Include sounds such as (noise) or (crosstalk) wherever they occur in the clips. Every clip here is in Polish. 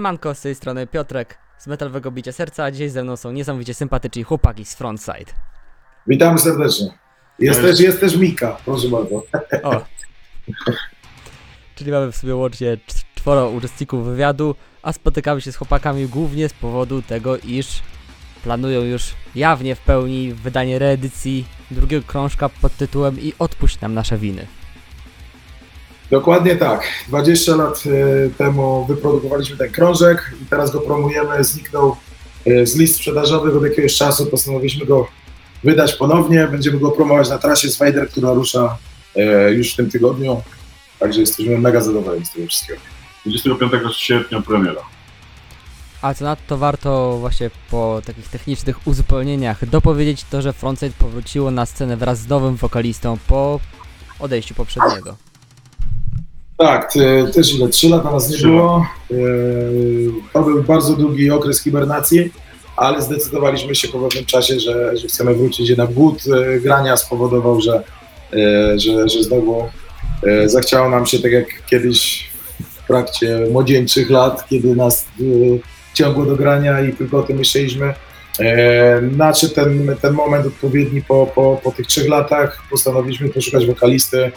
Siemanko, z tej strony Piotrek z Metalowego Bicia Serca, a dzisiaj ze mną są niesamowicie sympatyczni chłopaki z Frontside. Witamy serdecznie. Jest też, jest też Mika, proszę bardzo. O! Czyli mamy w sobie łącznie cz- czworo uczestników wywiadu, a spotykamy się z chłopakami głównie z powodu tego, iż planują już jawnie w pełni wydanie reedycji drugiego krążka pod tytułem I odpuść nam nasze winy. Dokładnie tak. 20 lat e, temu wyprodukowaliśmy ten krążek i teraz go promujemy. Zniknął e, z list sprzedażowych od jakiegoś czasu. Postanowiliśmy go wydać ponownie. Będziemy go promować na trasie Spider, która rusza e, już w tym tygodniu. Także jesteśmy mega zadowoleni z tego wszystkiego. 25 sierpnia premiera. A co nadto warto właśnie po takich technicznych uzupełnieniach dopowiedzieć to, że Frontside powróciło na scenę wraz z nowym wokalistą po odejściu poprzedniego. Tak, te- też ile? Trzy lata nas nie było. E, To był bardzo długi okres hibernacji, ale zdecydowaliśmy się po pewnym czasie, że, że chcemy wrócić. Jednak głód e, grania spowodował, że, e, że, że znowu e, zachciało nam się, tak jak kiedyś w trakcie młodzieńczych lat, kiedy nas e, ciągło do grania i tylko o tym myśleliśmy. E, Nadszedł ten, ten moment odpowiedni po, po, po tych trzech latach. Postanowiliśmy poszukać wokalisty.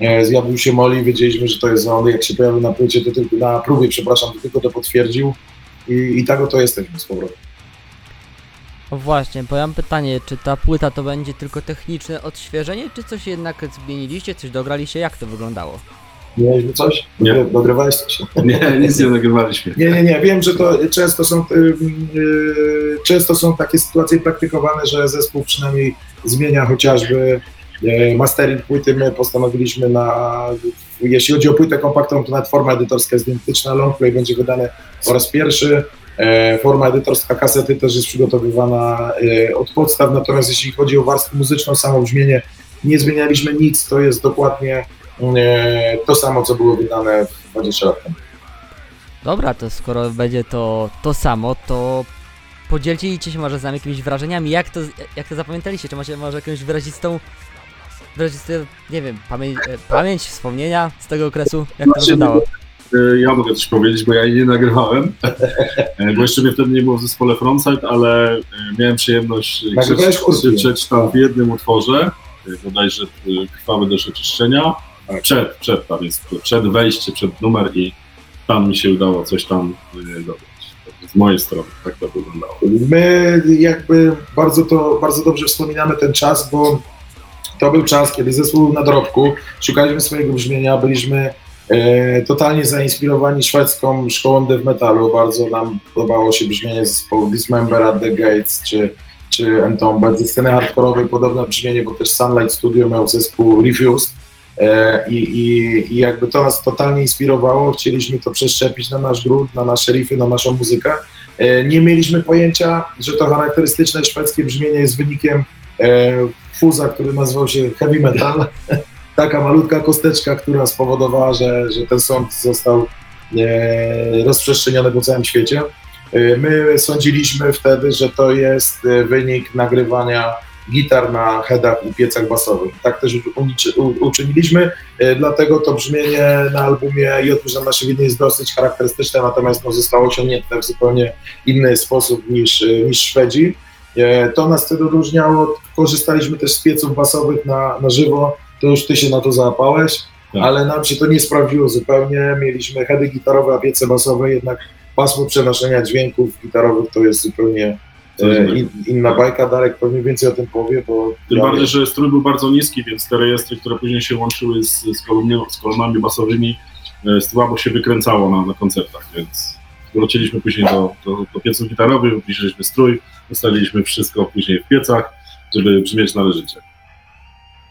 E, Zjawił się Molly, wiedzieliśmy, że to jest on. Jak się pojawił na płycie, to tylko na próbie, przepraszam, to tylko to potwierdził. I, i tak oto jesteśmy z powrotem. O właśnie, bo ja mam pytanie, czy ta płyta to będzie tylko techniczne odświeżenie, czy coś jednak zmieniliście, coś dograliście, jak to wyglądało? Mieliśmy coś? Nie. Dogry- Dogrywałeś coś? Nie, nic nie nagrywaliśmy. Nie, nie, nie. Wiem, że to często są, y, y, często są takie sytuacje praktykowane, że zespół przynajmniej zmienia chociażby mastering płyty. My postanowiliśmy na, jeśli chodzi o płytę kompaktową, to nawet forma edytorska jest identyczna. Longplay będzie wydany po raz pierwszy. E, Forma edytorska kasety też jest przygotowywana e, od podstaw, natomiast jeśli chodzi o warstwę muzyczną, samo brzmienie, nie zmienialiśmy nic, to jest dokładnie to samo, co było wydane 20 lat temu. Dobra, to skoro będzie to to samo, to podzielcie się może z nami jakimiś wrażeniami, jak to, jak to zapamiętaliście, czy macie może jakąś wyrazistą, wyrazistą, nie wiem, pamięć, e, pamięć, wspomnienia z tego okresu, jak to Znaczy, wyglądało? E, Ja mogę coś powiedzieć, bo ja jej nie nagrywałem, E, bo jeszcze mnie wtedy nie było w zespole Frontside, ale miałem przyjemność krzyczeć tam w jednym utworze, bodajże Krwawy do oczyszczenia, Tak. przed, przed tam jest, przed wejście, przed numer i tam mi się udało coś tam e, dodać. Z mojej strony tak to wyglądało. My jakby bardzo to, bardzo dobrze wspominamy ten czas, bo to był czas, kiedy zespół na dorobku, szukaliśmy swojego brzmienia, byliśmy e, totalnie zainspirowani szwedzką szkołą death metalu, bardzo nam podobało się brzmienie zespołu Dismember at the Gates czy, czy Entombed, ze sceny hardkorowej podobne brzmienie, bo też Sunlight Studio miał zespół Refused. E, i, i, i jakby to nas totalnie inspirowało, chcieliśmy to przeszczepić na nasz grunt, na nasze riffy, na naszą muzykę. E, Nie mieliśmy pojęcia, że to charakterystyczne szwedzkie brzmienie jest wynikiem e, fuza, który nazywał się heavy metal. (laughs) Taka malutka kosteczka, która spowodowała, że, że ten sąd został e, rozprzestrzeniony po całym świecie. E, My sądziliśmy wtedy, że to jest e, wynik nagrywania gitar na headach i piecach basowych. Tak też uczyniliśmy, e, dlatego to brzmienie na albumie i odpuść na nasze winy jest dosyć charakterystyczne, natomiast no, zostało osiągnięte w zupełnie inny sposób niż, niż Szwedzi. E, To nas wtedy odróżniało. Korzystaliśmy też z pieców basowych na, na żywo. To już ty się na to załapałeś, Tak. ale nam się to nie sprawdziło zupełnie. Mieliśmy heady gitarowe, a piece basowe, jednak pasmo przenoszenia dźwięków gitarowych to jest zupełnie e, in, inna bajka. Darek pewnie więcej o tym powie, bo Tym ja bardziej, że strój był bardzo niski, więc te rejestry, które później się łączyły z, z, kolumnie, z kolumnami basowymi, e, słabo się wykręcało na, na koncertach, więc wróciliśmy później do, do, do pieców gitarowych, obniżyliśmy strój, ustawiliśmy wszystko później w piecach, żeby brzmieć należycie.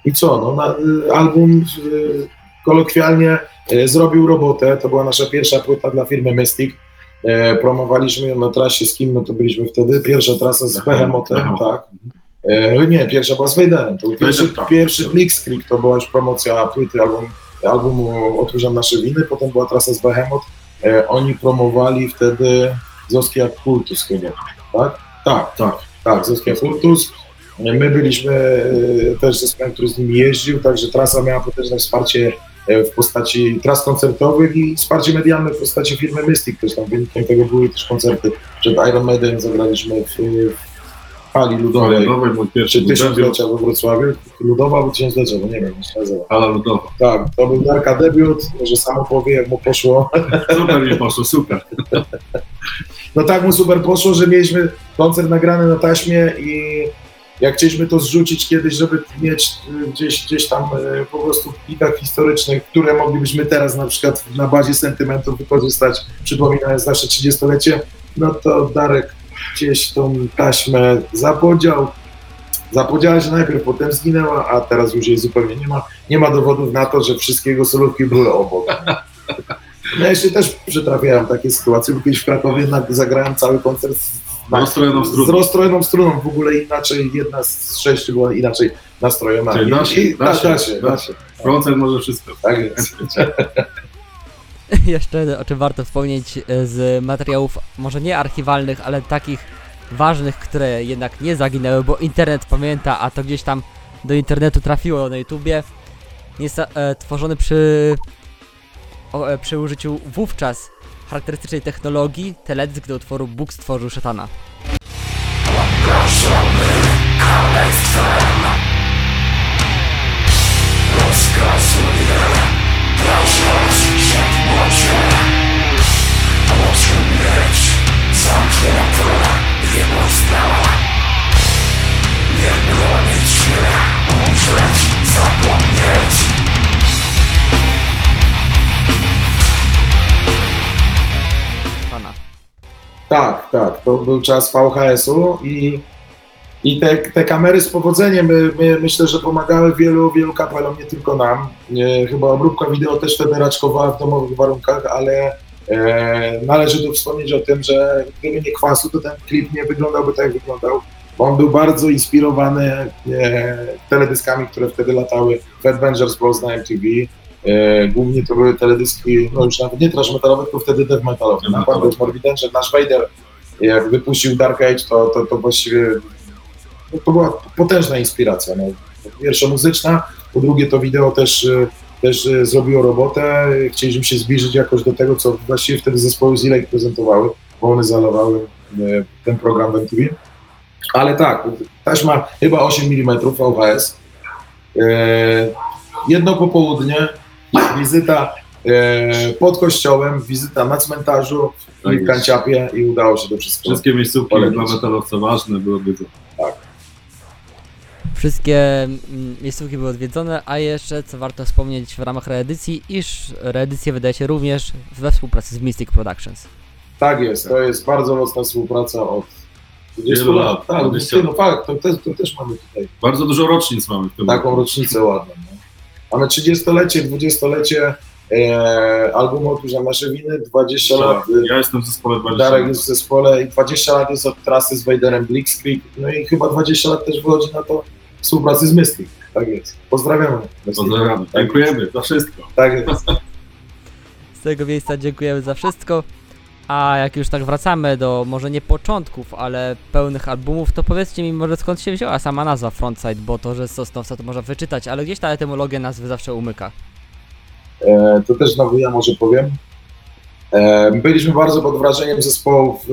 I co, no, na, y, album y, kolokwialnie y, zrobił robotę, to była nasza pierwsza płyta dla firmy Mystic. E, promowaliśmy ją na trasie, z kim no to byliśmy wtedy, pierwsza trasa z Behemotem, Behemoth. tak. E, nie, pierwsza była z Wejderem, to był pierwszy, tak. pierwszy Blitzkrieg, to była już promocja płyty, album, albumu Otwórzam nasze winy, potem była trasa z Behemoth, oni promowali wtedy Zoskia Kultus chyba, tak? Tak, tak, tak, Zoskia Kultus. My byliśmy e, też zespołem, który z nimi jeździł, także trasa miała potężne wsparcie e, w postaci tras koncertowych i wsparcie medialne w postaci firmy Mystic. Też tam wynikiem tego były też koncerty. Przed Iron Maiden zagraliśmy w, w hali ludowej. Ludowej, mój pierwszy Czy tysiąclecia we Wrocławiu? Ludowa albo tysiąclecia, bo nie wiem, jak się nazywa. Hala Ludowa. Tak, to był Darka debiut, może samo powie, jak mu poszło. (laughs) Super mi poszło, super. (laughs) No tak mu super poszło, że mieliśmy koncert nagrany na taśmie i jak chcieliśmy to zrzucić kiedyś, żeby mieć y, gdzieś, gdzieś tam y, po prostu w plikach historycznych, które moglibyśmy teraz na przykład na bazie sentymentów wykorzystać, przypominając nasze 30-lecie, no to Darek gdzieś tą taśmę zapodział. Zapodziała się najpierw, potem zginęła, a teraz już jej zupełnie nie ma. Nie ma dowodów na to, że wszystkie jego solówki były obok. No ja się też przytrafiałem takie sytuacje, bo kiedyś w Krakowie zagrałem cały koncert z, rozstrojoną struną. z rozstrojoną struną, w ogóle inaczej, jedna z sześciu była inaczej nastrojona. Czyli da się, da się, da się. Koncert może wszystko. Tak jest. (laughs) Jeszcze o czym warto wspomnieć e, z materiałów, może nie archiwalnych, ale takich ważnych, które jednak nie zaginęły, bo internet pamięta, a to gdzieś tam do internetu trafiło na YouTubie. E, tworzony przy, o, e, przy użyciu wówczas charakterystycznej technologii teledysk do utworu Bóg stworzył szatana. Szatana. Tak, tak, to był czas VHS-u i, i te, te kamery z powodzeniem my, my, myślę, że pomagały wielu, wielu kapelom, nie tylko nam. Nie, chyba obróbka wideo też wtedy raczkowała w domowych warunkach, ale e, należy tu wspomnieć o tym, że gdyby nie kwasu, to ten klip nie wyglądałby tak, jak wyglądał. Bo on był bardzo inspirowany e, teledyskami, które wtedy latały w Avengers Bros na MTV. E, głównie to były teledyski, no już nawet nie trash metalowe, tylko wtedy death metalowe. Naprawdę metalowe. Morbid Angel, nasz Vader, jak wypuścił Dark Age, to, to, to właściwie to była potężna inspiracja. No. Po pierwsze muzyczna, po drugie to wideo też, e, też e, zrobiło robotę. Chcieliśmy się zbliżyć jakoś do tego, co właściwie wtedy zespoły z Lake prezentowały, bo one zalewały e, ten program w MTV. Ale tak, taśma chyba 8 mm VHS. Jedno popołudnie, wizyta pod kościołem, wizyta na cmentarzu Tak i w jest. Kanciapie i udało się to wszystko. Wszystkie miejscówki dla metalowca ważne były odwiedzone. Wszystkie mm, miejscówki były odwiedzone, a jeszcze co warto wspomnieć w ramach reedycji, iż reedycję wydaje się również we współpracy z Mystic Productions. Tak jest, to jest bardzo mocna współpraca od 20 Wielu lat. lat, Tak, 20 no fakt, to, też- to też mamy tutaj Bardzo dużo rocznic mamy w tym taką roku. rocznicę ładną. No. Mamy 30-lecie, 20-lecie e, albumu Otóż nasze winy, 20 lat. e, Ja jestem w zespole 20 Darek lat. jest w zespole i 20 lat jest od trasy z Vaderem Blitzkrieg, no i chyba 20 lat też wychodzi na to współpracy z Mystic. Tak jest. Pozdrawiamy. Pozdrawiamy. Tak Dziękujemy za wszystko. Tak jest. (laughs) Z tego miejsca dziękujemy za wszystko. A jak już tak wracamy do może nie początków, ale pełnych albumów, to powiedzcie mi może skąd się wzięła sama nazwa Frontside, bo to, że z Sosnowca to można wyczytać, ale gdzieś ta etymologia nazwy zawsze umyka. E, to też znowu ja może powiem. E, byliśmy bardzo pod wrażeniem zespołów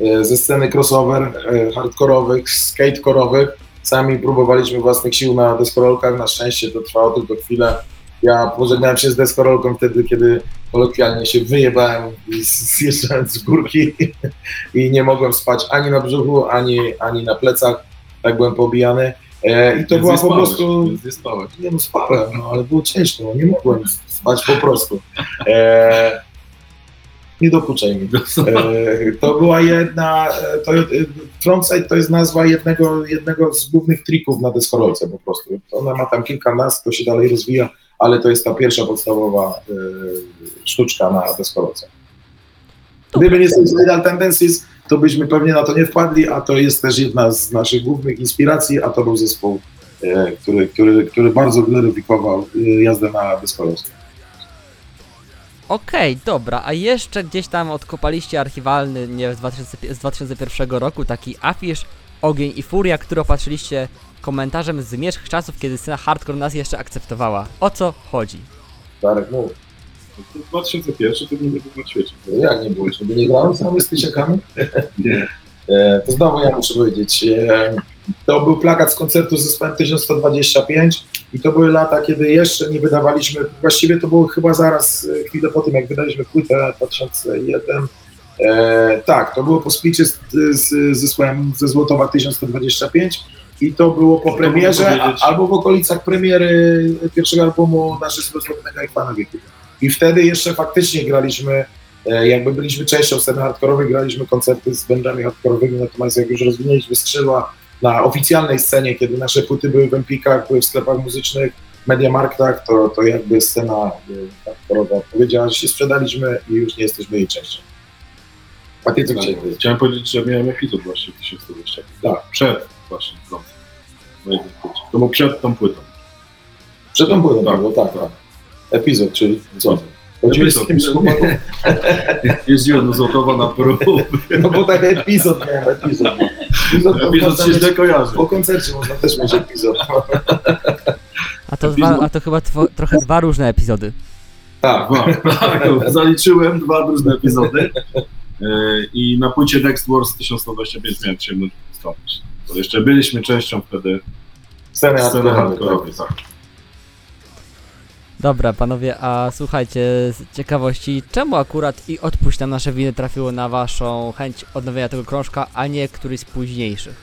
e, e, ze sceny crossover, e, hardkorowych, skatekorowych. Sami próbowaliśmy własnych sił na deskorolkach, na szczęście to trwało tylko chwilę. Ja pożegnałem się z deskorolką wtedy, kiedy kolokwialnie się wyjebałem (laughs) zjeżdżając z górki (laughs) i nie mogłem spać ani na brzuchu, ani, ani na plecach. Tak byłem pobijany. E, I to była po prostu nie spałeś. nie no, spałem, no, ale było ciężko, no, nie mogłem spać po prostu. E, nie dokuczaj mi. E, to była jedna, e, to, e, frontside to jest nazwa jednego, jednego z głównych trików na deskorolce po prostu. Ona ma tam kilka nazw, to się dalej rozwija, ale to jest ta pierwsza podstawowa sztuczka na deskorolce. Gdyby nie Suicidal Tendencies, to byśmy pewnie na to nie wpadli, a to jest też jedna z naszych głównych inspiracji, a to był zespół, który, który, który bardzo gloryfikował jazdę na deskorolce. Okej, dobra, a jeszcze gdzieś tam odkopaliście archiwalny, nie z, 2000, z 2001 roku, taki afisz Ogień i Furia, który opatrzyliście komentarzem z zmierzch czasów, kiedy scena hardcore nas jeszcze akceptowała. O co chodzi? Darek, mów. To 2001 to nie było na świecie. No Jak nie było? Żeby nie grałem z tysiakami? (laughs) Nie. E, To znowu ja muszę powiedzieć. e, To był plakat z koncertu z zespołem 1125 i to były lata, kiedy jeszcze nie wydawaliśmy, właściwie to było chyba zaraz, e, chwilę po tym, jak wydaliśmy płytę 2001. E, tak, to było po splicie z, z, z zespołem ze Złotowa 1125 i to było po premierze, a, albo w okolicach premiery pierwszego albumu naszego jak Pana Wieku. I wtedy jeszcze faktycznie graliśmy E, jakby byliśmy częścią sceny hardkorowej, graliśmy koncerty z bandami hardkorowymi, natomiast jak już rozwinęliśmy skrzydła na oficjalnej scenie, kiedy nasze płyty były w Empikach, były w sklepach muzycznych, Mediamarktach, to, to jakby scena e, hardkorowa powiedziała, że się sprzedaliśmy i już nie jesteśmy jej częścią. A ty co chciałeś powiedzieć? Chciałem powiedzieć, że miałem epizod właśnie w 1120. Tak. Przed właśnie płycie. To był przed tą płytą. Przed tą płytą, Tak. tak, tak, tak. Epizod, czyli co? Chłopaku? (laughs) Jeździłem do Złotowa na próby. No bo tak epizod miałem, epizod. Epizod, Epizod się źle kojarzy. Po koncercie można też mieć epizod. A to, dwa, a to chyba two, trochę dwa różne epizody. Tak, Dwa, tak, zaliczyłem dwa różne epizody. E, I na płycie Next Wars 1125 miałem przyjemność wystąpić. To jeszcze byliśmy częścią wtedy sceny sceny hardkorowej. tak. Dobra, panowie, a słuchajcie, z ciekawości, czemu akurat i odpuść nam nasze winy trafiło na waszą chęć odnowienia tego krążka, a nie któryś z późniejszych?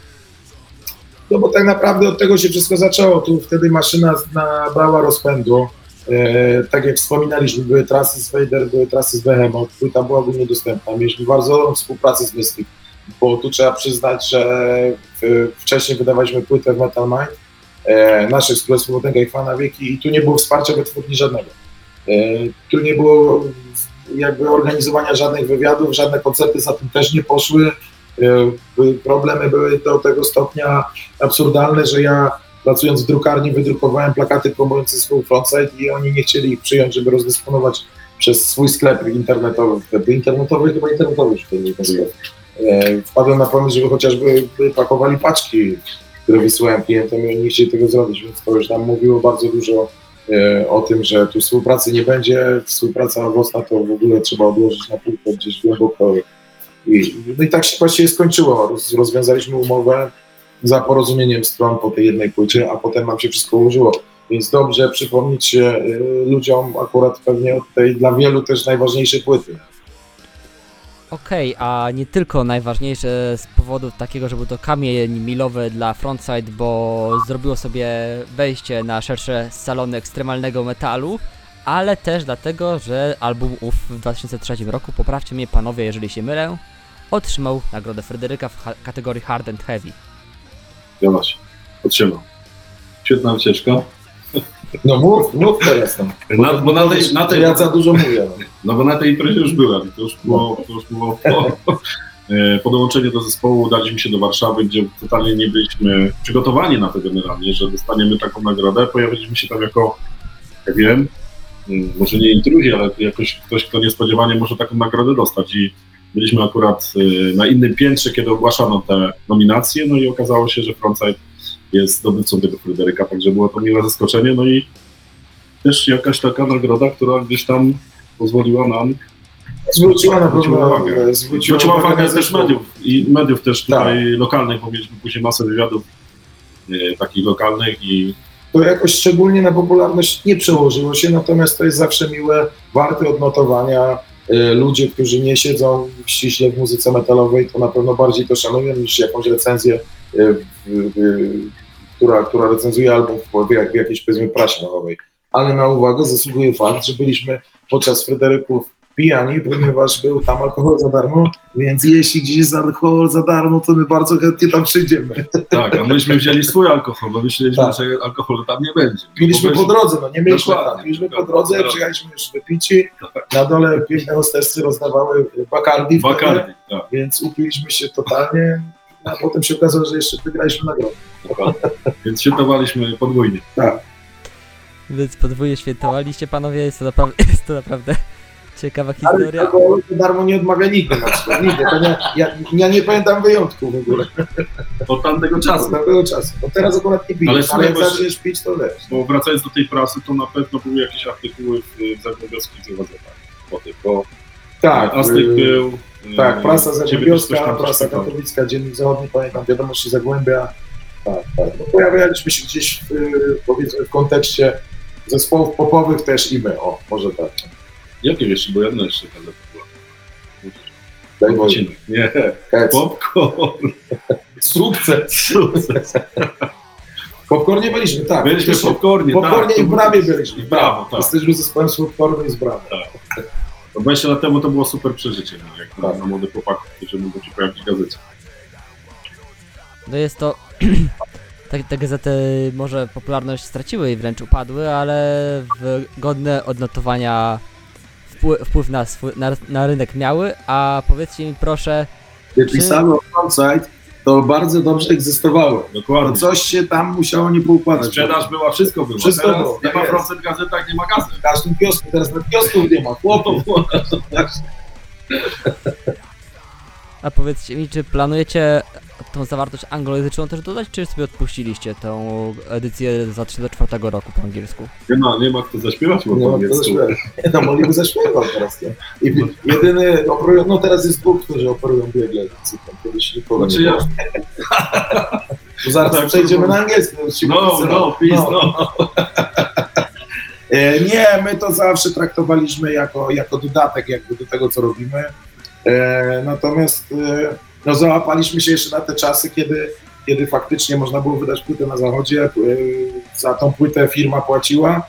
No bo tak naprawdę od tego się wszystko zaczęło. Tu wtedy maszyna nabrała rozpędu. E, tak jak wspominaliśmy, były trasy z Vader, były trasy z Behemoth, płyta była ogólnie dostępna. Mieliśmy bardzo dobrą współpracę z Mystic, bo tu trzeba przyznać, że w, wcześniej wydawaliśmy płytę w Metal Mind, naszych z Królestwa Wodnego i Fana Wieki i tu nie było wsparcia wytwórni żadnego. E, tu nie było jakby organizowania żadnych wywiadów, żadne koncerty za tym też nie poszły. E, problemy były do tego stopnia absurdalne, że ja pracując w drukarni wydrukowałem plakaty promujące swój frontside i oni nie chcieli ich przyjąć, żeby rozdysponować przez swój sklep internetowy, wtedy internetowy, chyba internetowy już wtedy nie. E, Wpadłem na pomysł, żeby chociażby pakowali paczki, które wysyłałem klientom i oni nie chcieli tego zrobić, więc to już nam mówiło bardzo dużo e, o tym, że tu współpracy nie będzie, współpraca owocna to w ogóle trzeba odłożyć na półkę gdzieś głęboko i, no i tak się właściwie skończyło. Roz, rozwiązaliśmy umowę za porozumieniem stron po tej jednej płycie, a potem nam się wszystko ułożyło. Więc dobrze przypomnieć się y, ludziom akurat pewnie od tej dla wielu też najważniejszej płyty. Okej, a nie tylko najważniejsze z powodu takiego, że był to kamień milowy dla Frontside, bo zrobiło sobie wejście na szersze salony ekstremalnego metalu, ale też dlatego, że album ów w 2003 roku, poprawcie mnie panowie, jeżeli się mylę, otrzymał nagrodę Fryderyka w ha- kategorii Hard and Heavy. Zgadza. Otrzymał. Świetna wycieczka. No mów, mów teraz tam. Na, bo na tej, na tej, Ja za dużo mówię. No. no bo na tej imprezie już byłem. To już było, to już było po, e, po dołączeniu do zespołu udaliśmy się do Warszawy, gdzie totalnie nie byliśmy przygotowani na to generalnie, że dostaniemy taką nagrodę. Pojawiliśmy się tam jako, jak wiem, może nie intruzi, ale jakoś ktoś, kto niespodziewanie może taką nagrodę dostać. I byliśmy akurat e, na innym piętrze, kiedy ogłaszano te nominacje, no i okazało się, że Frontside jest zdobywcą tego Fryderyka, także było to miłe zaskoczenie, no i też jakaś taka nagroda, która gdzieś tam pozwoliła nam Zwróciła na pewno uwagę. zwróciła Zwróciła uwagę uwagę też mediów i mediów też Tak. tutaj lokalnych, bo mieliśmy później masę wywiadów e, takich lokalnych i To jakoś szczególnie na popularność nie przełożyło się, natomiast to jest zawsze miłe, warte odnotowania. Y, Ludzie, którzy nie siedzą ściśle w muzyce metalowej, to na pewno bardziej to szanują niż jakąś recenzję, która, która recenzuje album w, w, jakiejś powiedzmy prasie nowej. Ale na uwagę zasługuje fakt, że byliśmy podczas Fryderyków pijani, ponieważ był tam alkohol za darmo, więc jeśli gdzieś jest alkohol za darmo, to my bardzo chętnie tam przyjdziemy. tak, a myśmy wzięli swój alkohol, bo myśleliśmy, Tak. że alkoholu tam nie będzie. Piliśmy Bo po drodze, no nie mieliśmy tam. Piliśmy po drodze, przyjechaliśmy już wypici. Na dole piękne hostessy rozdawały Bacardi, wtedy, Bacardi, tak. więc upiliśmy się totalnie, a potem się okazało, że jeszcze wygraliśmy nagrodę. Więc świętowaliśmy podwójnie. Tak. Więc podwójnie świętowaliście panowie, jest to naprawdę, (laughs) jest to naprawdę Ciekawa Ale historia. alkoholu to darmo nie odmawia nigdy na przykład. Nigdy. To nie, ja, ja nie pamiętam wyjątku w ogóle Od tamtego czasu. tamtego czasu. Bo teraz akurat nie piję, Ale ale, słuchaj, jak zaczniesz pić, to wiesz. Bo wracając do tej prasy, to na pewno były jakieś artykuły w, zagłębiowskich gazetach. Po tym, bo Tak, Aztek y, był. Tak, y, prasa zagłębiowska, prasa katowicka, Dziennik Zachodni, pamiętam, wiadomości Zagłębia. Tak, tak. No, pojawialiśmy się gdzieś w, y, powiedzmy w kontekście zespołów popowych też i my, o, może tak. Jakie jeszcze, bo jedna jeszcze gazeta była. Daj Boże. Nie, Kec. popcorn. Sukces. Sukces. Popcornie byliśmy, tak. Byliśmy w popcornie, Popcornie tak. i w Bramie byliśmy. Brawo, tak. Jesteśmy zespołem z Popcornu i z Bramy. To 20 lat temu to było super przeżycie, no, jak na, Tak. na młodych chłopaków, którzy mogą się pojawić w gazecie. No jest to. (clears throat) tak, te gazety może popularność straciły i wręcz upadły, ale w godne odnotowania wpływ, wpływ na, swój, na, na rynek miały. A powiedzcie mi proszę, Czy- pisano Frontside, to bardzo dobrze egzystowało. To Dokładnie. coś się tam musiało nie poukładać. Sprzedaż była, wszystko było. Wszystko Teraz było, nie tak ma jest. procent gazetach, nie ma gazet. W każdym kiosku, teraz na kiosków nie ma, chłopów. A powiedzcie mi, czy planujecie tą zawartość anglojęzyczną też dodać, czy sobie odpuściliście tą edycję z 2004 roku po angielsku? Nie ma, nie ma kto zaśpiewać po Nie ma kto angielsku. zaśpiewać. No mogliby zaśpiewać teraz, nie? I jedyny operują, no teraz jest dwóch, którzy operują biegle. Kiedyś nikogo Znaczy nie ja, było. (laughs) Bo zaraz tak, przejdziemy no. na angielski. no, no, wszyscy- no, please, no. (laughs) E, Nie, my to zawsze traktowaliśmy jako, jako dodatek jakby do tego, co robimy. E, Natomiast e, no, załapaliśmy się jeszcze na te czasy, kiedy, kiedy faktycznie można było wydać płytę na zachodzie. E, Za tą płytę firma płaciła.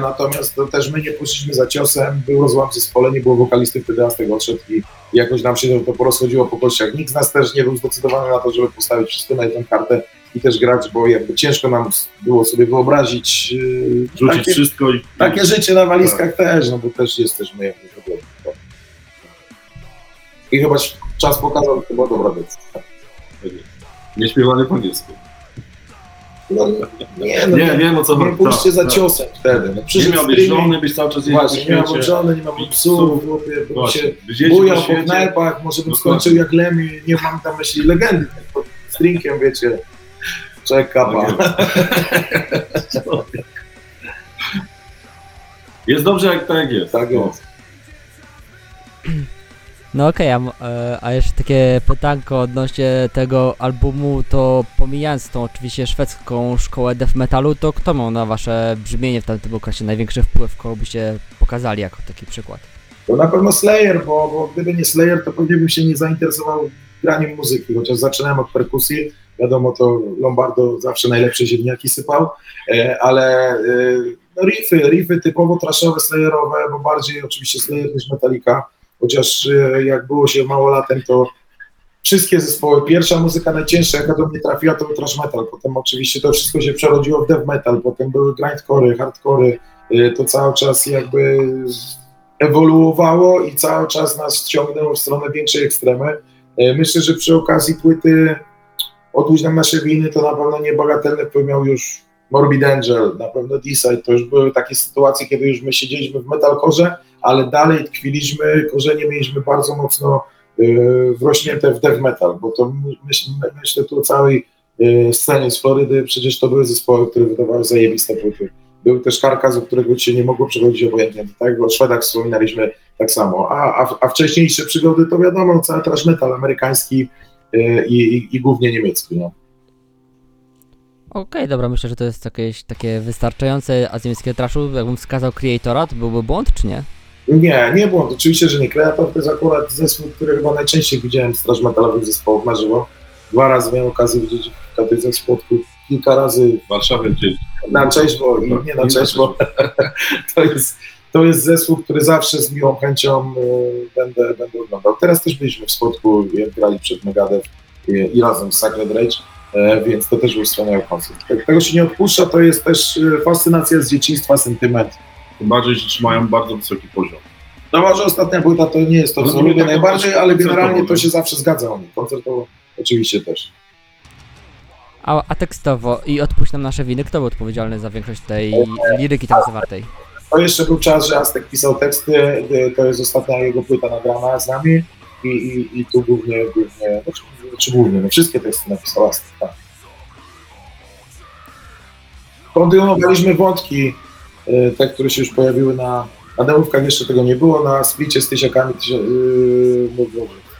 Natomiast to też my nie poszliśmy za ciosem, był rozłam w zespole, nie było wokalisty, wtedy z tego odszedł i jakoś nam się to porozchodziło po kościach. Nikt z nas też nie był zdecydowany na to, żeby postawić wszystko na jedną kartę i też grać, bo jakby ciężko nam było sobie wyobrazić Rzucić takie, wszystko i... takie życie na walizkach też, no bo też jesteśmy jakby problem. I chyba czas pokazał, że to była dobra decyzja. Nie śpiewali po angielsku. No, nie, no, Nie, nie, wiem o co nie chodzi. pójście Tak, za tak. ciosem wtedy. No, Nie przyszedł miał być streaming, żony, być cały czas jeździł Właśnie, nie świecie. żony, nie mam I psów, bym się bujał po knajpach, może bym skończył jak Lemmy, nie mam tam myśli legendy, tylko z drinkiem, wiecie, czek kapa. Tak Jest dobrze jak tak jest. Tak No. jest. No okej, a, e, a jeszcze takie pytanko odnośnie tego albumu, to pomijając tą oczywiście szwedzką szkołę death metalu, to kto miał na wasze brzmienie w tamtym okresie największy wpływ, kogo byście pokazali jako taki przykład? To na pewno Slayer, bo, bo gdyby nie Slayer, to pewnie bym się nie zainteresował graniem muzyki, chociaż zaczynałem od perkusji. Wiadomo, to Lombardo zawsze najlepsze ziemniaki sypał, e, ale e, no riffy, riffy typowo trashowe, slayerowe, bo bardziej oczywiście Slayer niż Metallica, chociaż e, jak było się mało latem, to wszystkie zespoły, pierwsza muzyka najcięższa, jaka do mnie trafiła, to był trash metal, potem oczywiście to wszystko się przerodziło w death metal, potem były grindcore'y, hardcore'y, e, to cały czas jakby ewoluowało i cały czas nas ciągnęło w stronę większej ekstremy. E, Myślę, że przy okazji płyty Odłóż nam nasze winy to na pewno niebagatelny wpływ miał już Morbid Angel, na pewno Decide, to już były takie sytuacje, kiedy już my siedzieliśmy w metalkorze, ale dalej tkwiliśmy, korzenie mieliśmy bardzo mocno e, wrośnięte w death metal, bo to my- myśl, my- myślę tu o całej e, scenie z Florydy, przecież to były zespoły, które wydawały zajebiste płyty. Był też Karkaz, o którego się nie mogło przechodzić obojętnie. Tak, o Szwedach wspominaliśmy tak samo. A, a, a wcześniejsze przygody to wiadomo, cały trash metal amerykański yy, i, i, i głównie niemiecki. No. Okej, dobra, myślę, że to jest jakieś takie wystarczające, a z traszu, jakbym wskazał Creatora, to byłby błąd, czy nie? Nie, nie błąd. Oczywiście, że nie. Kreator to jest akurat zespół, który chyba najczęściej widziałem z trash metalowych zespołów na żywo. Dwa razy miałem okazję widzieć w Katowicach spotku. Kilka razy W Warszawie gdzieś. na cześć, bo i nie na cześć, bo (laughs) to jest, to jest zespół, który zawsze z miłą chęcią y, będę, będę oglądał. Teraz też byliśmy w spotku, jak grali przed Megadeth i, i razem z Sacred Rage, e, więc to też był wspaniały koncert. Tego się nie odpuszcza, to jest też y, fascynacja z dzieciństwa, sentyment. Tym bardziej, że trzymają bardzo wysoki poziom. No może ostatnia płyta to nie jest to, No co mówię lubię tak najbardziej, koncertowo, ale generalnie to się zawsze zgadza o nich. Koncertowo oczywiście też. A, a tekstowo i odpuść nam nasze winy, kto był odpowiedzialny za większość tej liryki tam zawartej? to jeszcze był czas, że Aztek pisał teksty, to jest ostatnia jego płyta nagrana z nami i, i, i tu głównie, głównie, no, czy, czy głównie, no wszystkie teksty napisał Aztek, tak. Kontynuowaliśmy wątki, te, które się już pojawiły na, na demówkach, jeszcze tego nie było, na splicie z tysiakami, tysia, yy, no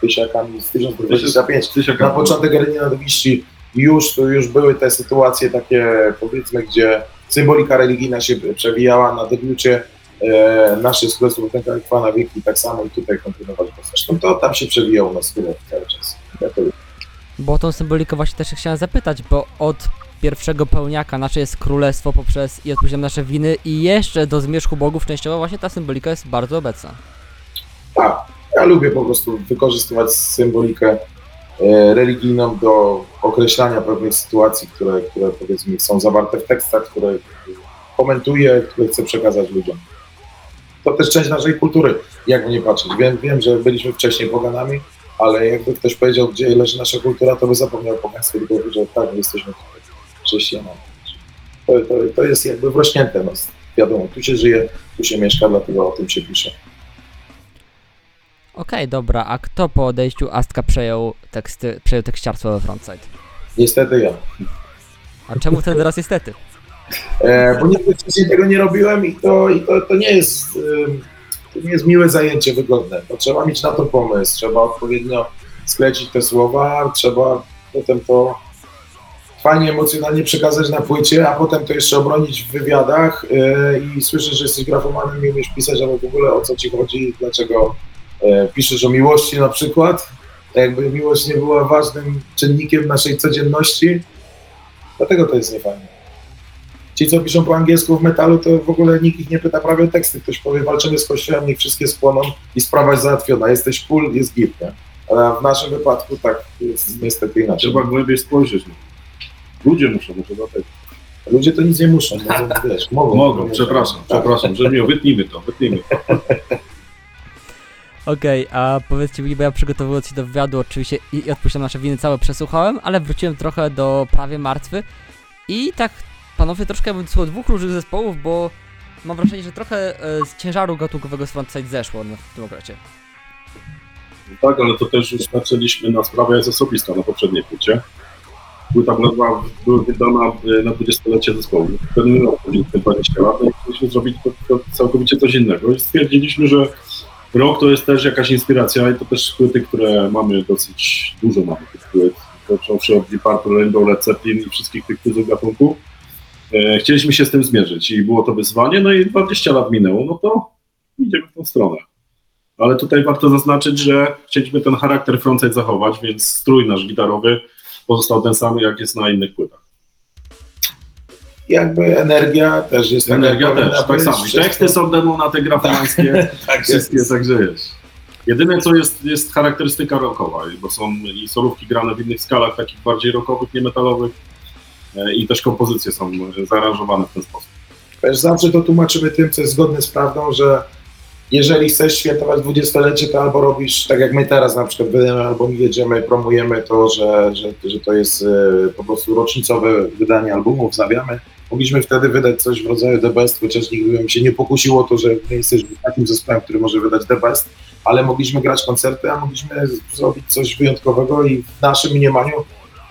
tysiakami z 1025, Tysiak, na początek Areny Nienawiści już, już były te sytuacje takie, powiedzmy, gdzie symbolika religijna się przewijała na debiucie. E, nasze Królestwo Potęga trwa na wieki, tak samo i tutaj kontynuować to. Zresztą to tam się przewijało na skórę cały czas. Ja to, Bo o tą symbolikę właśnie też chciałem zapytać, bo od pierwszego pełniaka nasze jest królestwo poprzez i odpuściłem nasze winy i jeszcze do zmierzchu bogów częściowo właśnie ta symbolika jest bardzo obecna. tak, ja lubię po prostu wykorzystywać symbolikę e, religijną do określania pewnych sytuacji, które, które powiedzmy są zawarte w tekstach, które komentuję, które chcę przekazać ludziom. To też część naszej kultury, jakby nie patrzeć. Wiem, wiem, że byliśmy wcześniej poganami, ale jakby ktoś powiedział, gdzie leży nasza kultura, to by zapomniał o pogaństwie, tylko powiedział, tak, my jesteśmy tutaj To, to, to jest jakby wrośnięte, no, wiadomo, tu się żyje, tu się mieszka, dlatego o tym się pisze. Okej, dobra, a kto po odejściu Astka przejął teksty, przejął tekściarstwo we Frontside? Niestety ja. A czemu ten raz niestety? E, bo nigdy wcześniej tego nie robiłem i to, i to, to nie jest to nie jest miłe zajęcie, wygodne. To trzeba mieć na to pomysł, trzeba odpowiednio sklecić te słowa, trzeba potem to fajnie emocjonalnie przekazać na płycie, a potem to jeszcze obronić w wywiadach e, i słyszysz, że jesteś grafomanem i umiesz pisać, ale w ogóle o co ci chodzi, dlaczego e, piszesz o miłości na przykład, jakby miłość nie była ważnym czynnikiem naszej codzienności, dlatego to jest niefajne. Ci, co piszą po angielsku w metalu, to w ogóle nikt ich nie pyta prawie o teksty. Ktoś powie, walczymy z kościołem, niech wszystkie spłoną i sprawa jest załatwiona. Jesteś cool, jest git? Ale w naszym wypadku tak jest niestety inaczej. Trzeba głębiej spojrzeć. No. Ludzie muszą, muszę dlatego. Ludzie to nic nie muszą, mogą, (laughs) wiesz, mogą. Mogą, przepraszam, Tak. przepraszam, że mi wytnijmy to, wytnijmy to. (laughs) Okej, a powiedzcie mi, bo ja przygotowując się do wywiadu oczywiście i, i odpuszczam nasze winy całe przesłuchałem, ale wróciłem trochę do prawie martwy i tak panowie troszkę bym słuchał dwóch różnych zespołów, bo mam wrażenie, że trochę e, z ciężaru gatunkowego z Frontside zeszło no, w tym okresie. Tak, ale to też już zaczęliśmy na sprawę jest osobista na poprzedniej płycie. Płyta była, wydana e, na 20-lecie zespołu. Wtedy my obchodziliśmy 20 lat i chcieliśmy zrobić to, to całkowicie coś innego. I stwierdziliśmy, że rok to jest też jakaś inspiracja i to też płyty, które mamy dosyć dużo mamy tych płyt. Począwszy od Deep Purple, Rainbow, Led Zeppelin i wszystkich tych cudów gatunków. E, Chcieliśmy się z tym zmierzyć i było to wyzwanie, no i 20 lat minęło, no to idziemy w tą stronę. Ale tutaj warto zaznaczyć, że chcieliśmy ten charakter frontside zachować, więc strój nasz gitarowy pozostał ten sam, jak jest na innych płytach. Jakby energia też jest taka, Energia jak też, tak samo. Teksty są demo na te grafiańskie, (laughs) tak wszystkie, jest. także jest. Jedyne co jest, jest charakterystyka rockowa, bo są i solówki grane w innych skalach, takich bardziej rockowych, nie metalowych e, i też kompozycje są zaaranżowane w ten sposób. Wiesz, zawsze to tłumaczymy tym, co jest zgodne z prawdą, że jeżeli chcesz świętować dwudziestolecie, to albo robisz tak jak my teraz na przykład wydajemy album jedziemy, promujemy to, że, że, że to jest e, po prostu rocznicowe wydanie albumu, wznawiamy. Mogliśmy wtedy wydać coś w rodzaju The Best, chociaż nigdy bym się nie pokusiło to, że my jesteśmy takim zespołem, który może wydać The Best, ale mogliśmy grać koncerty, a mogliśmy zrobić coś wyjątkowego i w naszym mniemaniu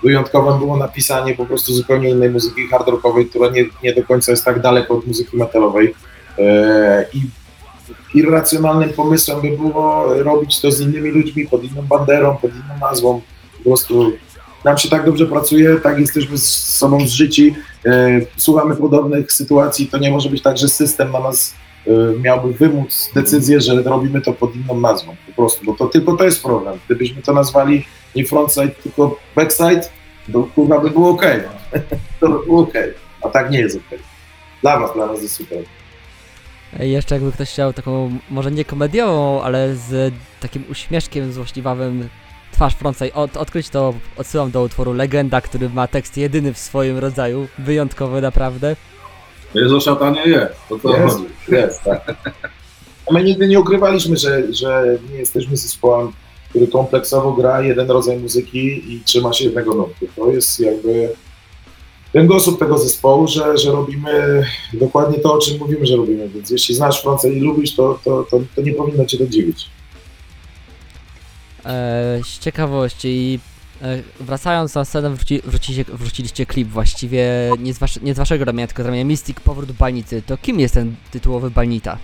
wyjątkowym było napisanie po prostu zupełnie innej muzyki hard rockowej, która nie, nie do końca jest tak daleko od muzyki metalowej. E, I irracjonalnym pomysłem by było robić to z innymi ludźmi, pod inną banderą, pod inną nazwą. Po prostu nam się tak dobrze pracuje, tak jesteśmy z sobą zżyci, e, słuchamy podobnych sytuacji, to nie może być tak, że system na nas e, miałby wymóc decyzję, że robimy to pod inną nazwą, po prostu, bo to tylko to jest problem. Gdybyśmy to nazwali nie frontside, tylko backside, to kurwa by było ok. (laughs) to by było ok, a tak nie jest ok. Dla was, dla nas jest super. Jeszcze jakby ktoś chciał taką, może nie komediową, ale z takim uśmieszkiem złośliwawym twarz Frontside od, odkryć, to odsyłam do utworu Legenda, który ma tekst jedyny w swoim rodzaju, wyjątkowy naprawdę. Jest o szatanie? Je. To co Jest, chodzi? jest, tak. (laughs) A My nigdy nie ukrywaliśmy, że, że nie jesteśmy zespołem, który kompleksowo gra jeden rodzaj muzyki i trzyma się jednego nurtu. To jest jakby kręgosłup tego zespołu, że, że robimy dokładnie to, o czym mówimy, że robimy. Więc jeśli znasz Francję i lubisz, to, to, to, to nie powinno cię to dziwić. E, z ciekawości, e, wracając na scenę, wróci, wrócicie, wróciliście klip właściwie nie z, nie z waszego ramienia, tylko z ramienia Mystic Powrót Balnicy. To kim jest ten tytułowy Balnita?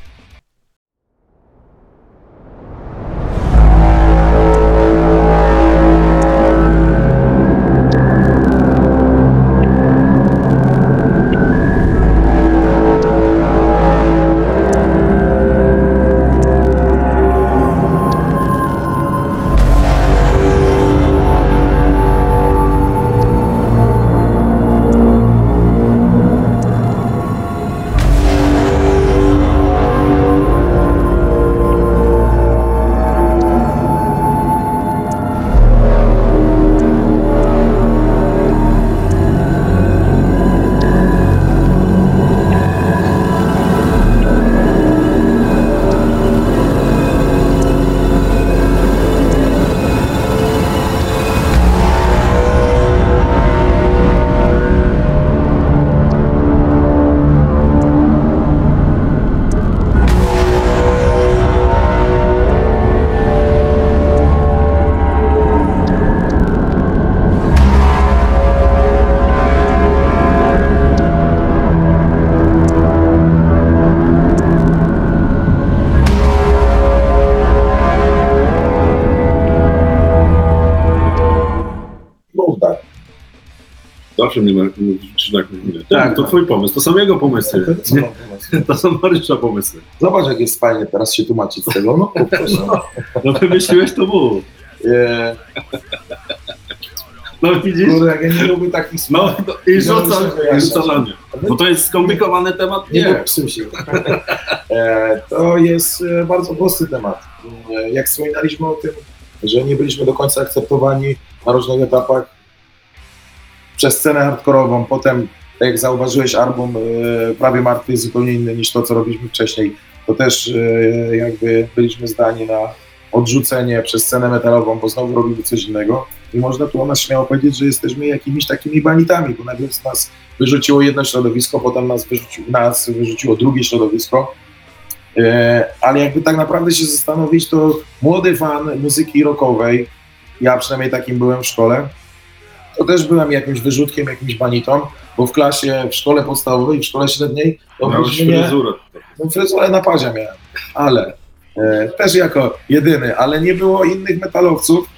Zawsze mnie na jakąś minę. Tak, to twój pomysł, to są jego pomysły. To, co Nie, mam pomysł? to są (laughs) Marysza pomysły. Zobacz, jak jest fajnie teraz się tłumaczyć z tego. No, (laughs) proszę. No wymyśliłeś to mów. No widzisz? Kurde, jak ja nie lubię takich słów. No, no i rzuca, i rzuca wyjaśniać. na mnie. Bo to jest skomplikowany temat? Nie, Nie. nie psuj się. E, to jest e, bardzo prosty temat. E, Jak wspominaliśmy o tym, że nie byliśmy do końca akceptowani na różnych etapach przez scenę hardkorową, potem, tak jak zauważyłeś, album e, prawie martwy jest zupełnie inny niż to, co robiliśmy wcześniej. To też e, jakby byliśmy zdani na odrzucenie przez scenę metalową, bo znowu robimy coś innego. I można tu o nas śmiało powiedzieć, że jesteśmy jakimiś takimi banitami, bo najpierw nas wyrzuciło jedno środowisko, potem nas, wyrzuci, nas wyrzuciło drugie środowisko. E, ale jakby tak naprawdę się zastanowić, to młody fan muzyki rockowej, ja przynajmniej takim byłem w szkole, to też byłem jakimś wyrzutkiem, jakimś banitą, bo w klasie, w szkole podstawowej, w szkole średniej, to Miałeś byśmy nie, fryzurę. no fryzurę na pazie miałem, ale e, też jako jedyny, ale nie było innych metalowców.